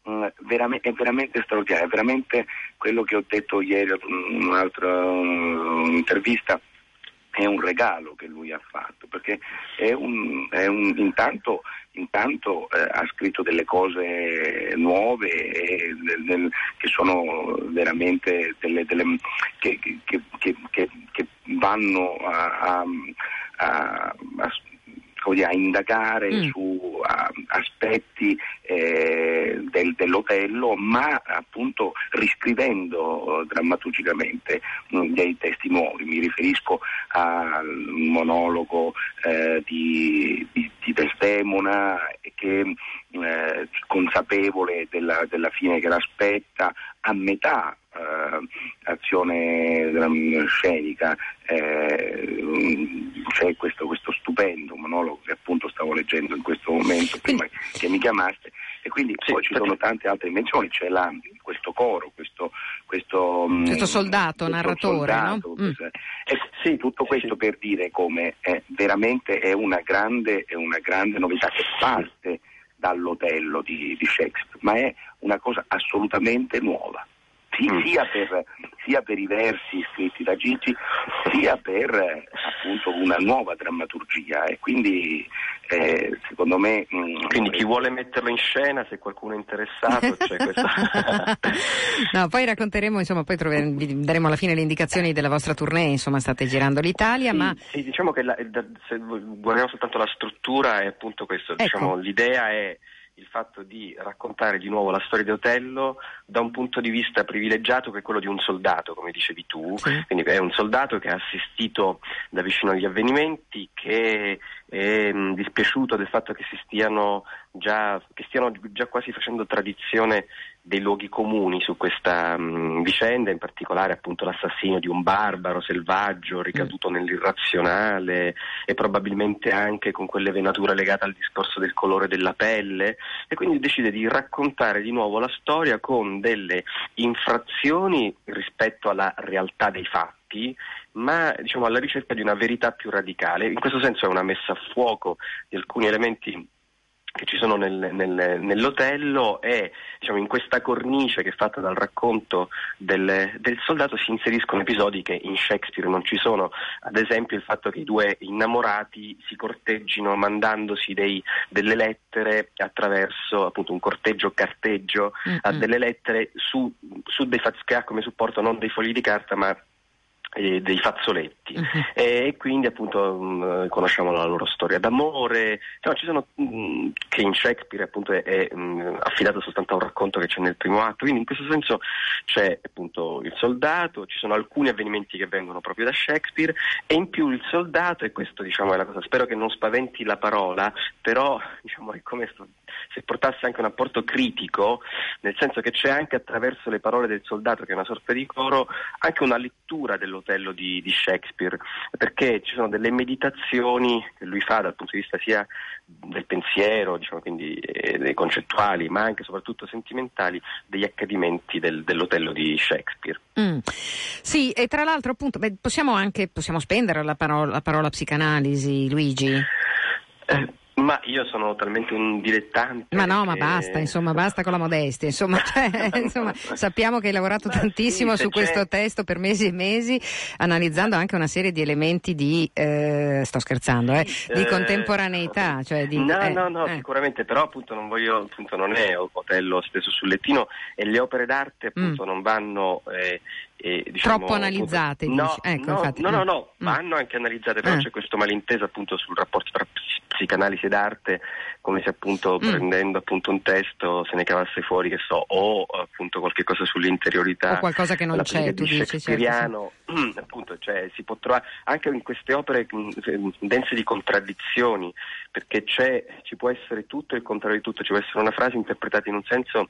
mh, verame- è veramente straordinario, è veramente quello che ho detto ieri in un'altra uh, intervista è un regalo che lui ha fatto, perché è un, è un, intanto, intanto eh, ha scritto delle cose nuove e, del, del, che sono veramente delle, delle che, che, che, che, vanno a, a, a, a a indagare mm. su a, aspetti eh, del, dell'Otello, ma appunto riscrivendo uh, drammaturgicamente um, dei testi nuovi. Mi riferisco al monologo eh, di, di, di, Desdemona che eh, consapevole della, della fine che l'aspetta a metà uh, azione um, scenica eh, c'è questo, questo, stupendo monologo che appunto stavo leggendo in questo momento prima che mi chiamaste e quindi sì, poi ci sono tante altre dimensioni, c'è la, questo coro, questo, questo, mm, questo soldato, questo narratore. Soldato, no? mm. e, sì, tutto questo per dire come è, veramente è una, grande, è una grande novità che parte dall'Otello di, di Shakespeare, ma è una cosa assolutamente nuova sì, mm. sia, per, sia, per, i versi scritti da Gigi, sia per eh, appunto una nuova drammaturgia e quindi eh, secondo me... Mh, mm, quindi chi vuole metterlo in scena, se qualcuno è interessato, c'è questa... no, poi racconteremo, insomma, poi troveremo, vi daremo alla fine le indicazioni della vostra tournée, insomma state girando l'Italia, sì, ma... Sì, diciamo che la, se guardiamo soltanto la struttura è appunto questo, ecco. diciamo, l'idea è il fatto di raccontare di nuovo la storia di Otello da un punto di vista privilegiato che è quello di un soldato, come dicevi tu, sì. quindi è un soldato che ha assistito da vicino agli avvenimenti, che è mh, dispiaciuto del fatto che si stiano già, che stiano già quasi facendo tradizione dei luoghi comuni su questa mh, vicenda, in particolare appunto l'assassinio di un barbaro selvaggio ricaduto mm. nell'irrazionale e probabilmente anche con quelle venature legate al discorso del colore della pelle e quindi decide di raccontare di nuovo la storia con delle infrazioni rispetto alla realtà dei fatti ma diciamo alla ricerca di una verità più radicale. In questo senso è una messa a fuoco di alcuni elementi che ci sono nel, nel, nell'Otello e diciamo, in questa cornice che è fatta dal racconto del, del, soldato si inseriscono episodi che in Shakespeare non ci sono, ad esempio il fatto che i due innamorati si corteggino mandandosi dei, delle lettere attraverso appunto un corteggio carteggio mm-hmm. a delle lettere su, su dei ha come supporto non dei fogli di carta ma eh, dei fazzoletti. Uh-huh. e quindi appunto mh, conosciamo la loro storia d'amore. No, ci sono mh, che in Shakespeare appunto è, è mh, affidato soltanto a un racconto che c'è nel primo atto. Quindi in questo senso c'è appunto il soldato ci sono alcuni avvenimenti che vengono proprio da Shakespeare e in più il soldato e questo diciamo è la cosa spero che non spaventi la parola però diciamo è come se portasse anche un apporto critico nel senso che c'è anche attraverso le parole del soldato che è una sorta di coro anche una lettura dello Otello di, di, Shakespeare, perché ci sono delle meditazioni che lui fa dal punto di vista sia del pensiero, diciamo, quindi eh, dei concettuali, ma anche e soprattutto sentimentali, degli accadimenti del, dell'Otello di Shakespeare. Mm. Sì, e tra l'altro appunto beh, possiamo anche possiamo spendere la parola, la parola psicanalisi, Luigi? Eh, ma io sono talmente un dilettante. Ma no, che... ma basta, insomma, basta con la modestia. Insomma, cioè, insomma sappiamo che hai lavorato ma tantissimo sì, su questo c'è... testo per mesi e mesi, analizzando anche una serie di elementi di, eh, sto scherzando, eh, di eh, contemporaneità. Cioè di, no, eh, no, no, eh. sicuramente, però appunto non voglio, appunto non è Otello steso sul lettino e le opere d'arte appunto mm. non vanno eh, diciamo, Troppo analizzate, no, ecco, no, infatti, no, no, no, mm. vanno anche analizzate, però eh. c'è questo malinteso appunto sul rapporto tra psicanalisi ed arte, come se appunto mm. prendendo appunto un testo se ne cavasse fuori, che so, o appunto qualche cosa sull'interiorità. O qualcosa che non c'è, tu dici, certo, sì. appunto, cioè si può trovare anche in queste opere mm, dense di contraddizioni, perché c'è, ci può essere tutto e il contrario di tutto, ci può essere una frase interpretata in un senso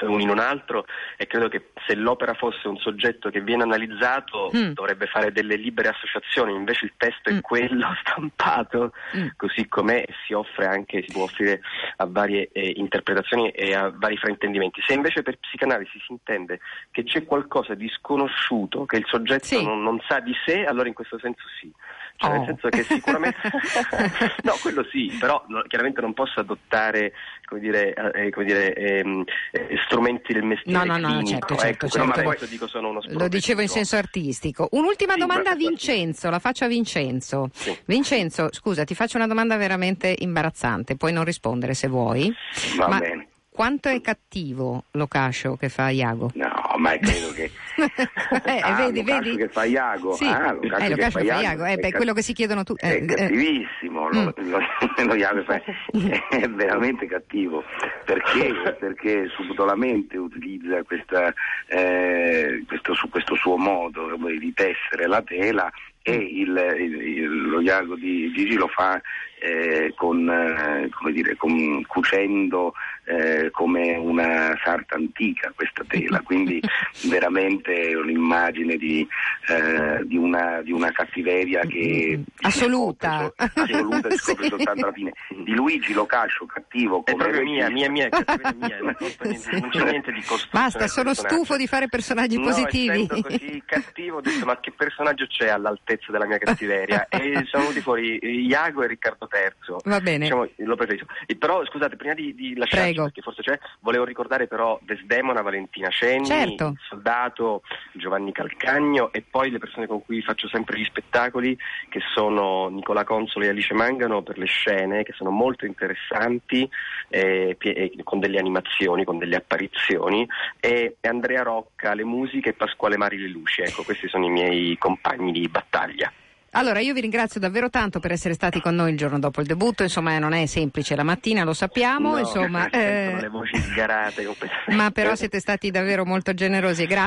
in un altro e credo che se l'opera fosse un soggetto che viene analizzato mm. dovrebbe fare delle libere associazioni, invece il testo mm. è quello stampato mm. così com'è e si offre anche, si può offrire a varie eh, interpretazioni e a vari fraintendimenti. Se invece per psicanalisi si intende che c'è qualcosa di sconosciuto, che il soggetto sì. non, non sa di sé, allora in questo senso sì. Cioè, oh. Nel senso che sicuramente no, quello sì, però no, chiaramente non posso adottare come dire, eh, come dire, ehm, eh, strumenti del mestiere. No, no, no, certo, certo, ecco, certo. ma questo dico sono uno Lo dicevo in senso artistico. Un'ultima Sì, domanda a Vincenzo, la faccio a Vincenzo. Sì. Vincenzo, scusa, ti faccio una domanda veramente imbarazzante, puoi non rispondere se vuoi. Va ma bene. quanto è cattivo Locascio che fa Iago? No, ma credo che... Eh, Ah, vedi, vedi? che fa Iago. Sì, Ah, Lucascio eh, fa che fa Iago. Iago, eh, È beh, ca- quello che si chiedono tutti. È cattivissimo, lo, Mm. lo- lo Iago fa- è veramente cattivo perché, perché subdolamente utilizza questa, eh, questo, su- questo suo modo di tessere la tela e il- il- il- lo Iago di Gigi lo fa eh, con, eh, come dire, con- cucendo eh, come una sarta antica questa tela, quindi veramente è un'immagine di, eh, di, una, di una cattiveria che si Assoluta. scopre so- assoluta si scopre Sì. soltanto alla fine. Di Luigi Locascio cattivo È come proprio mia, mia, mia, è mia, non c'è niente di costruzione. Basta, sono del personaggio. stufo di fare personaggi No, positivi. così cattivo ho detto ma che personaggio c'è all'altezza della mia cattiveria e sono venuti fuori Iago e Riccardo III Va bene. Diciamo, lo preferisco E però scusate prima di, di lasciarci Prego. perché forse c'è volevo ricordare però Desdemona Valentina Cenni Certo. il soldato Giovanni Calcagno e poi le persone con cui faccio sempre gli spettacoli che sono Nicola Consolo e Alice Mangano per le scene che sono molto interessanti eh, pie- eh, con delle animazioni, con delle apparizioni e Andrea Rocca le musiche e Pasquale Mari le luci. Ecco, questi sono i miei compagni di battaglia. Italia. Allora, io vi ringrazio davvero tanto per essere stati con noi il giorno dopo il debutto. Insomma, non è semplice la mattina, lo sappiamo. No, insomma, eh, le voci sgarate ma però siete stati davvero molto generosi. Grazie.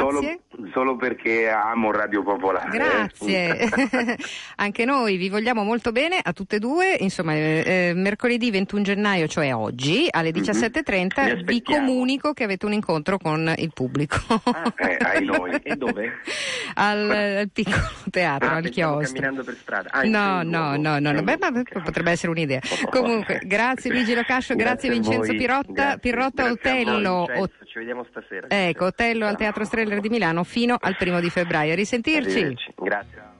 Solo, solo perché amo Radio Popolare. Grazie, anche noi vi vogliamo molto bene a tutte e due. Insomma, eh, eh, mercoledì 21 gennaio, cioè oggi alle Mhm. Vi 17.30, vi aspettiamo. comunico che avete un incontro con il pubblico Eh, ai noi. E dove? al, al piccolo teatro, Ah, al chiostro. Camminando per strada. Ah, No, no, no, no, no. Beh, ma potrebbe essere un'idea. Comunque, grazie Luigi Locascio, grazie, Grazie Vincenzo voi. Pirotta. Pirotta voi, Otello. Vincenzo, ci vediamo stasera. Ecco, Otello al Teatro Streller di Milano fino al primo di febbraio. A risentirci. Grazie.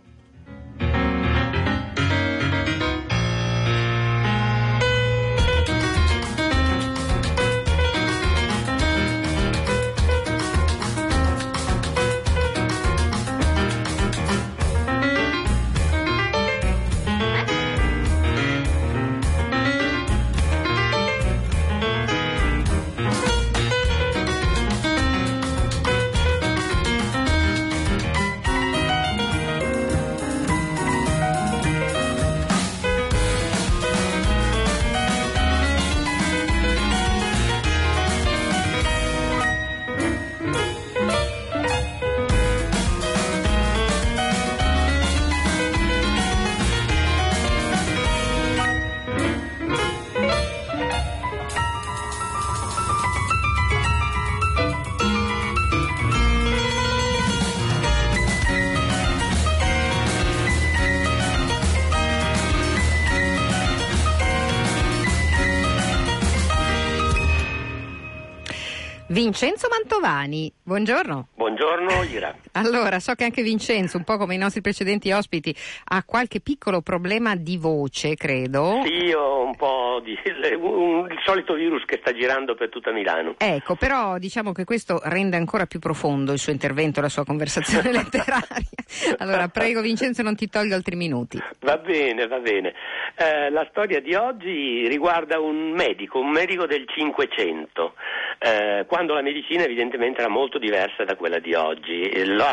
Vincenzo Mantovani, buongiorno. Buongiorno Ira. Allora, so che anche Vincenzo, un po' come i nostri precedenti ospiti, ha qualche piccolo problema di voce, credo. Sì, ho un po' di un- il solito virus che sta girando per tutta Milano. Ecco, però diciamo che questo rende ancora più profondo il suo intervento, la sua conversazione letteraria. Allora, prego Vincenzo, non ti tolgo altri minuti. Va bene, va bene. Eh, la storia di oggi riguarda un medico, un medico del Cinquecento, eh, quando la medicina evidentemente era molto diversa da quella di oggi. Scritto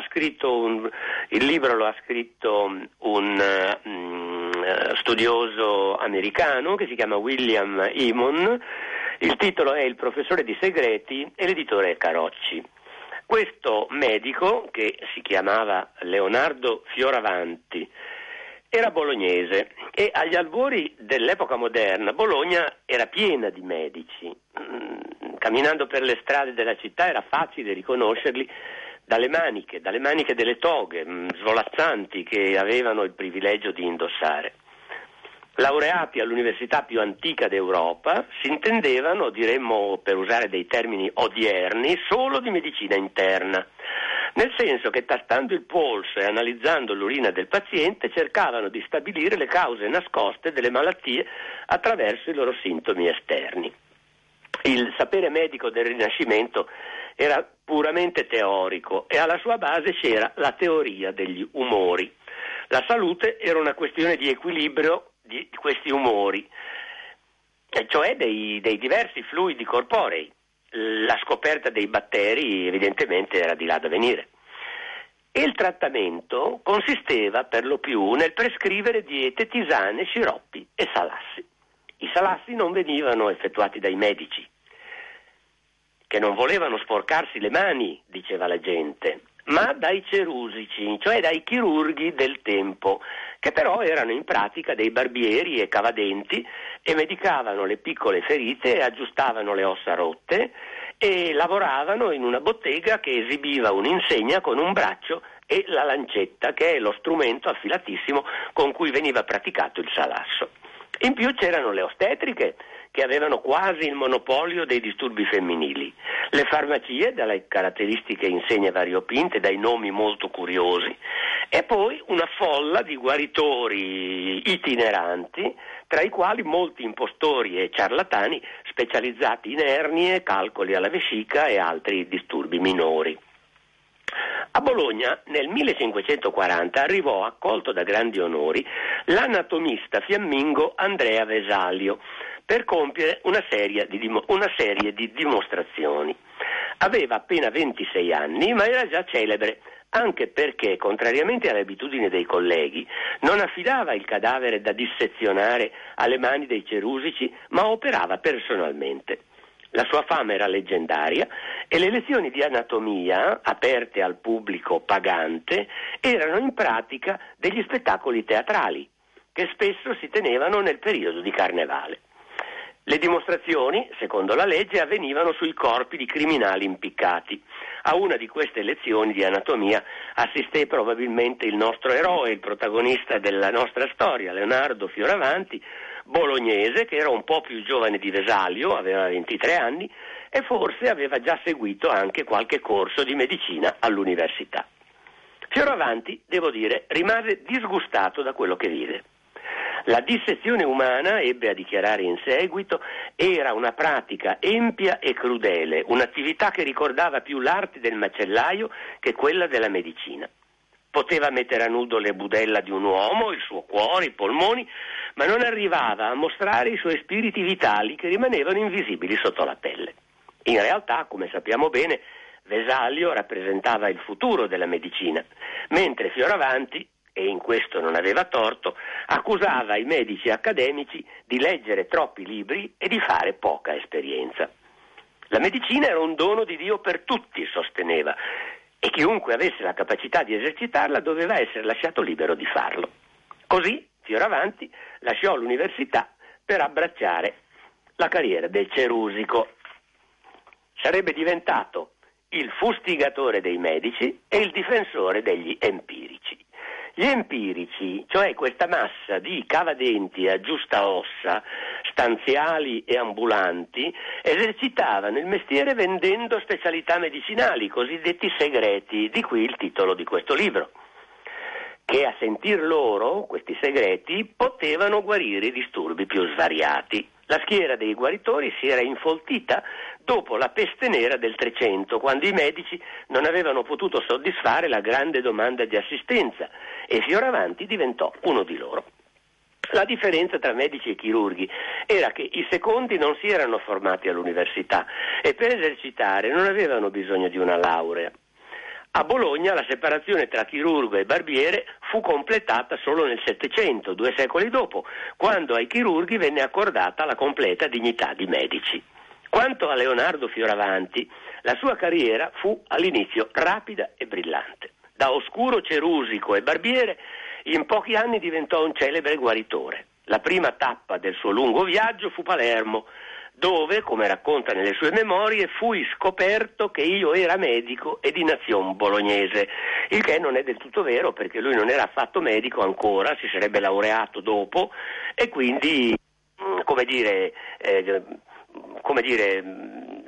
un- il libro lo ha scritto un eh, studioso americano che si chiama William Imon. Il titolo è Il professore di segreti e l'editore è Carocci. Questo medico, che si chiamava Leonardo Fioravanti, era bolognese e agli albori dell'epoca moderna Bologna era piena di medici. Mm, Camminando per le strade della città era facile riconoscerli dalle maniche, dalle maniche delle toghe mm, svolazzanti che avevano il privilegio di indossare. Laureati all'università più antica d'Europa, si intendevano, diremmo per usare dei termini odierni, solo di medicina interna, nel senso che tastando il polso e analizzando l'urina del paziente cercavano di stabilire le cause nascoste delle malattie attraverso i loro sintomi esterni. Il sapere medico del Rinascimento era puramente teorico e alla sua base c'era la teoria degli umori. La salute era una questione di equilibrio di questi umori, cioè dei, dei diversi fluidi corporei. La scoperta dei batteri evidentemente era di là da venire. E il trattamento consisteva per lo più nel prescrivere diete, tisane, sciroppi e salassi. I salassi non venivano effettuati dai medici, che non volevano sporcarsi le mani, diceva la gente, ma dai cerusici, cioè dai chirurghi del tempo, che però erano in pratica dei barbieri e cavadenti e medicavano le piccole ferite aggiustavano le ossa rotte e lavoravano in una bottega che esibiva un'insegna con un braccio e la lancetta, che è lo strumento affilatissimo con cui veniva praticato il salasso. In più c'erano le ostetriche che avevano quasi il monopolio dei disturbi femminili, le farmacie dalle caratteristiche insegne variopinte, dai nomi molto curiosi, e poi una folla di guaritori itineranti, tra i quali molti impostori e ciarlatani specializzati in ernie, calcoli alla vescica e altri disturbi minori. A Bologna nel 1540 arrivò accolto da grandi onori l'anatomista fiammingo Andrea Vesalio per compiere una serie di, una serie di dimostrazioni. Aveva appena 26 anni ma era già celebre anche perché, contrariamente alle abitudini dei colleghi, non affidava il cadavere da dissezionare alle mani dei cerusici, ma operava personalmente. La sua fama era leggendaria e le lezioni di anatomia, aperte al pubblico pagante, erano in pratica degli spettacoli teatrali, che spesso si tenevano nel periodo di carnevale. Le dimostrazioni, secondo la legge, avvenivano sui corpi di criminali impiccati. A una di queste lezioni di anatomia assisté probabilmente il nostro eroe, il protagonista della nostra storia, Leonardo Fioravanti, bolognese che era un po' più giovane di Vesalio, aveva 23 anni e forse aveva già seguito anche qualche corso di medicina all'università. Fioravanti, devo dire, rimase disgustato da quello che vide. La dissezione umana, ebbe a dichiarare in seguito, era una pratica empia e crudele, un'attività che ricordava più l'arte del macellaio che quella della medicina. Poteva mettere a nudo le budella di un uomo, il suo cuore, i polmoni, ma non arrivava a mostrare i suoi spiriti vitali che rimanevano invisibili sotto la pelle. In realtà, come sappiamo bene, Vesalio rappresentava il futuro della medicina, mentre Fioravanti, e in questo non aveva torto, accusava i medici accademici di leggere troppi libri e di fare poca esperienza. La medicina era un dono di Dio per tutti, sosteneva, e chiunque avesse la capacità di esercitarla doveva essere lasciato libero di farlo. Così Fioravanti lasciò l'università per abbracciare la carriera del cerusico. Sarebbe diventato il fustigatore dei medici e il difensore degli empirici. Gli empirici, cioè questa massa di cavadenti a giusta ossa, stanziali e ambulanti, esercitavano il mestiere vendendo specialità medicinali, cosiddetti segreti, di qui il titolo di questo libro che a sentir loro, questi segreti, potevano guarire i disturbi più svariati. La schiera dei guaritori si era infoltita dopo la peste nera del Trecento, quando i medici non avevano potuto soddisfare la grande domanda di assistenza e Fioravanti diventò uno di loro. La differenza tra medici e chirurghi era che i secondi non si erano formati all'università e per esercitare non avevano bisogno di una laurea. A Bologna la separazione tra chirurgo e barbiere fu completata solo nel Settecento, due secoli dopo, quando ai chirurghi venne accordata la completa dignità di medici. Quanto a Leonardo Fioravanti, la sua carriera fu all'inizio rapida e brillante. Da oscuro cerusico e barbiere, in pochi anni diventò un celebre guaritore. La prima tappa del suo lungo viaggio fu Palermo, dove, come racconta nelle sue memorie, fui scoperto che io era medico e di nazione bolognese, il che non è del tutto vero perché lui non era affatto medico ancora, si sarebbe laureato dopo e quindi, mm, come dire, eh, come dire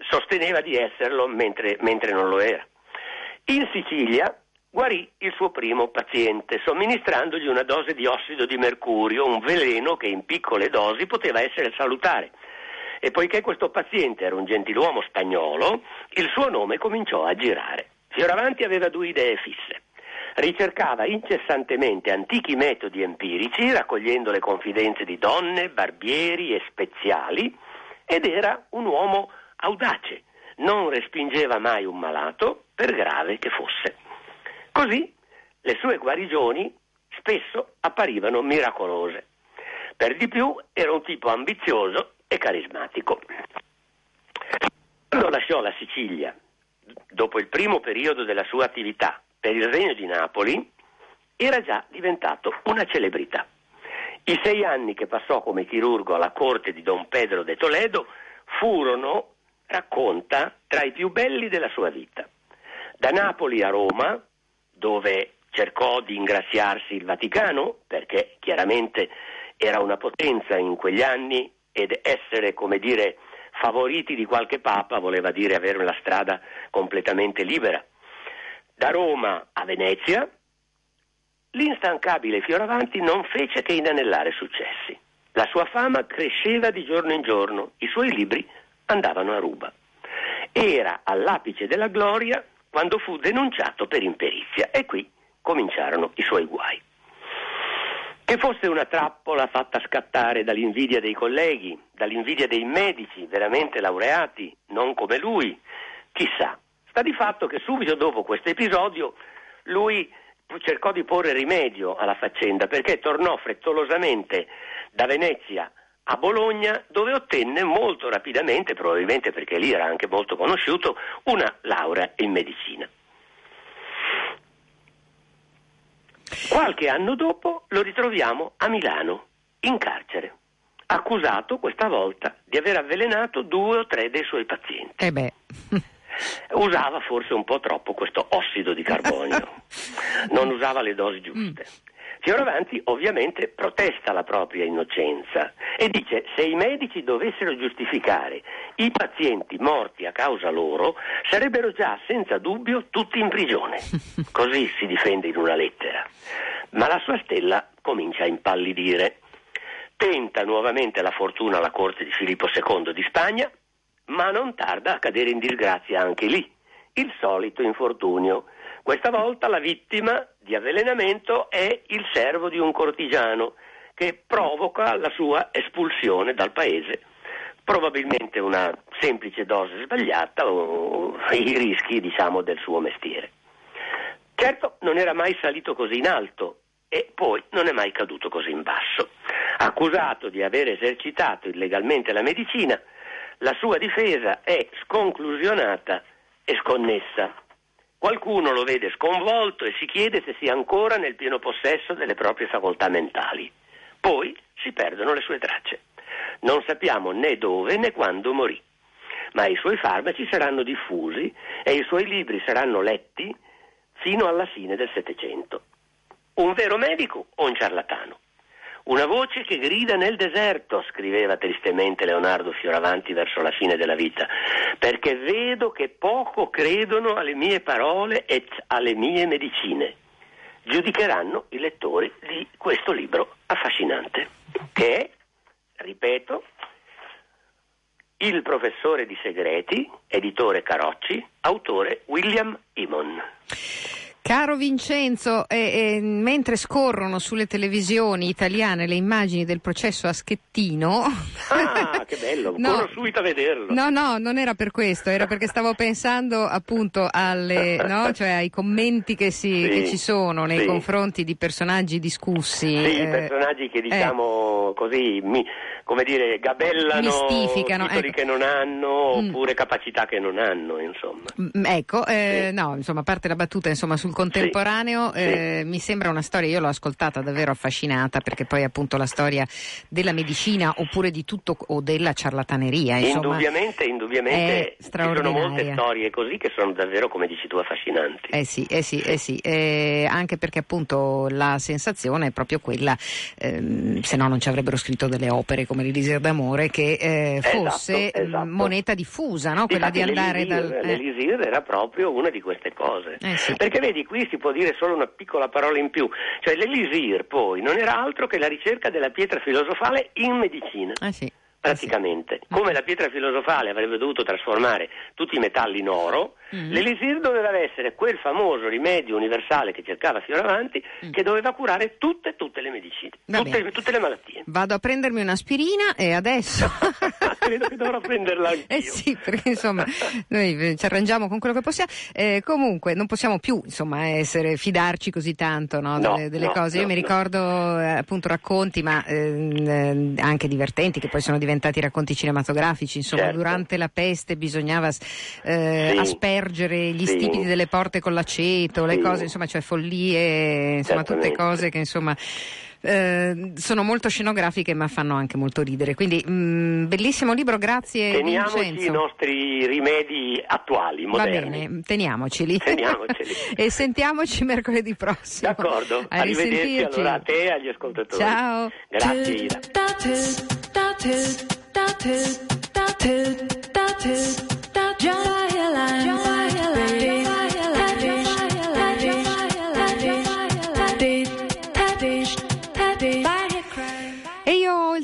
sosteneva di esserlo mentre, mentre non lo era. In Sicilia guarì il suo primo paziente, somministrandogli una dose di ossido di mercurio, un veleno che in piccole dosi poteva essere salutare E poiché questo paziente era un gentiluomo spagnolo, il suo nome cominciò a girare. Fioravanti aveva due idee fisse. Ricercava incessantemente antichi metodi empirici, raccogliendo le confidenze di donne, barbieri e speziali, ed era un uomo audace, non respingeva mai un malato, per grave che fosse. Così le sue guarigioni spesso apparivano miracolose. Per di più era un tipo ambizioso e carismatico. Quando lasciò la Sicilia, dopo il primo periodo della sua attività per il Regno di Napoli, era già diventato una celebrità. I sei anni che passò come chirurgo alla corte di Don Pedro de Toledo furono, racconta, tra i più belli della sua vita. Da Napoli a Roma, dove cercò di ingraziarsi il Vaticano, perché chiaramente era una potenza in quegli anni ed essere, come dire, favoriti di qualche papa voleva dire avere la strada completamente libera. Da Roma a Venezia, l'instancabile Fioravanti non fece che inanellare successi. La sua fama cresceva di giorno in giorno, i suoi libri andavano a ruba. Era all'apice della gloria quando fu denunciato per imperizia e qui cominciarono i suoi guai. Che fosse una trappola fatta scattare dall'invidia dei colleghi, dall'invidia dei medici veramente laureati, non come lui, chissà. Sta di fatto che subito dopo questo episodio lui cercò di porre rimedio alla faccenda perché tornò frettolosamente da Venezia a Bologna dove ottenne molto rapidamente, probabilmente perché lì era anche molto conosciuto, una laurea in medicina. Qualche anno dopo lo ritroviamo a Milano, in carcere, accusato questa volta di aver avvelenato due o tre dei suoi pazienti. Eh beh. Usava forse un po' troppo questo ossido di carbonio, non usava le dosi giuste. Fioravanti ovviamente protesta la propria innocenza e dice se i medici dovessero giustificare i pazienti morti a causa loro sarebbero già senza dubbio tutti in prigione. Così si difende in una lettera. Ma la sua stella comincia a impallidire. Tenta nuovamente la fortuna alla corte di Filippo II di Spagna, ma non tarda a cadere in disgrazia anche lì. Il solito infortunio. Questa volta la vittima di avvelenamento è il servo di un cortigiano che provoca la sua espulsione dal paese. Probabilmente una semplice dose sbagliata o i rischi, diciamo, del suo mestiere. Certo, non era mai salito così in alto e poi non è mai caduto così in basso. Accusato di aver esercitato illegalmente la medicina, la sua difesa è sconclusionata e sconnessa. Qualcuno lo vede sconvolto e si chiede se sia ancora nel pieno possesso delle proprie facoltà mentali. Poi si perdono le sue tracce. Non sappiamo né dove né quando morì, ma i suoi farmaci saranno diffusi e i suoi libri saranno letti fino alla fine del Settecento. Un vero medico o un ciarlatano? Una voce che grida nel deserto, scriveva tristemente Leonardo Fioravanti verso la fine della vita, perché vedo che poco credono alle mie parole e alle mie medicine. Giudicheranno i lettori di questo libro affascinante, che è, ripeto, Il professore di segreti, editore Carocci, autore William Imon. Caro Vincenzo, eh, eh, mentre scorrono sulle televisioni italiane le immagini del processo a Schettino. Ah, che bello, No. corro subito a vederlo. No, no, non era per questo, era perché stavo pensando appunto alle, no? cioè ai commenti che, si- Sì, che ci sono nei sì. confronti di personaggi discussi. Sì, eh, personaggi che diciamo così, mi- come dire, gabellano Mistificano, titoli ecco. che non hanno Mm. oppure capacità che non hanno, insomma. Mm, Ecco, eh, no, insomma, a parte la battuta insomma, sul contemporaneo, Sì, eh, mi sembra una storia, io l'ho ascoltata davvero affascinata perché poi appunto la storia della medicina oppure di tutto o della ciarlataneria, insomma. indubbiamente, indubbiamente ci sono molte storie così che sono davvero, come dici tu, affascinanti. Eh sì, eh sì, eh sì, eh, anche perché appunto la sensazione è proprio quella, ehm, se no non ci avrebbero scritto delle opere come l'Elisir d'amore, che eh, Esatto, fosse mm, esatto. moneta diffusa, no? quella di andare dal... eh. l'elisir era proprio una di queste cose. Eh sì. Perché vedi, qui si può dire solo una piccola parola in più. Cioè l'elisir poi non era altro che la ricerca della pietra filosofale in medicina. Eh sì. praticamente. Come la pietra filosofale avrebbe dovuto trasformare tutti i metalli in oro, Mm. l'elisir doveva essere quel famoso rimedio universale che cercava Fioravanti, che doveva curare tutte, tutte le medicine, Mm. Tutte, tutte le malattie. Vado a prendermi un'aspirina e adesso... Credo che dovrò prenderla anch'io. Eh sì, perché insomma noi eh, ci arrangiamo con quello che possiamo. Eh, comunque non possiamo più insomma essere, fidarci così tanto no, No, delle, delle no, cose. Io mi ricordo eh, appunto racconti, ma ehm, eh, anche divertenti, che poi sono diventati racconti cinematografici. Insomma, Certo. durante la peste bisognava eh, Sì. aspergere gli Sì. stipiti delle porte con l'aceto, le Sì. cose, insomma, cioè follie, insomma, tutte cose che insomma. Eh, sono molto scenografiche ma fanno anche molto ridere quindi mm, bellissimo libro grazie Teniamoci Vincenzo i nostri rimedi attuali, Va moderni. bene, teniamoceli. Teniamoceli. e sentiamoci mercoledì prossimo. D'accordo, A arrivederci allora a te e agli ascoltatori. Ciao. Grazie Ida.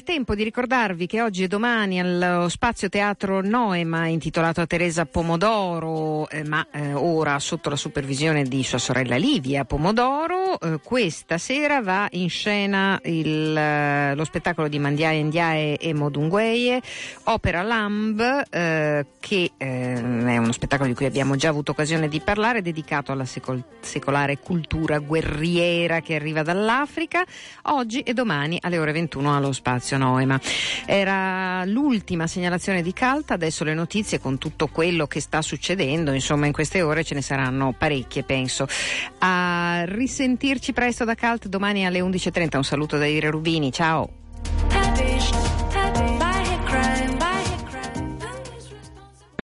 Il tempo di ricordarvi che oggi e domani allo Spazio Teatro Noema, intitolato a Teresa Pomodoro, eh, ma eh, ora sotto la supervisione di sua sorella Livia Pomodoro, eh, questa sera va in scena il, eh, lo spettacolo di Mandiae Ndiaye e Modungueye, Opera Lamb, eh, che eh, è uno spettacolo di cui abbiamo già avuto occasione di parlare, dedicato alla secol- secolare cultura guerriera che arriva dall'Africa, oggi e domani alle ore 21 allo Spazio Noema. Era l'ultima segnalazione di Calta, adesso le notizie con tutto quello che sta succedendo, insomma in queste ore ce ne saranno parecchie penso. A risentirci presto da Calt domani alle 11.30, un saluto da Ire Rubini, ciao!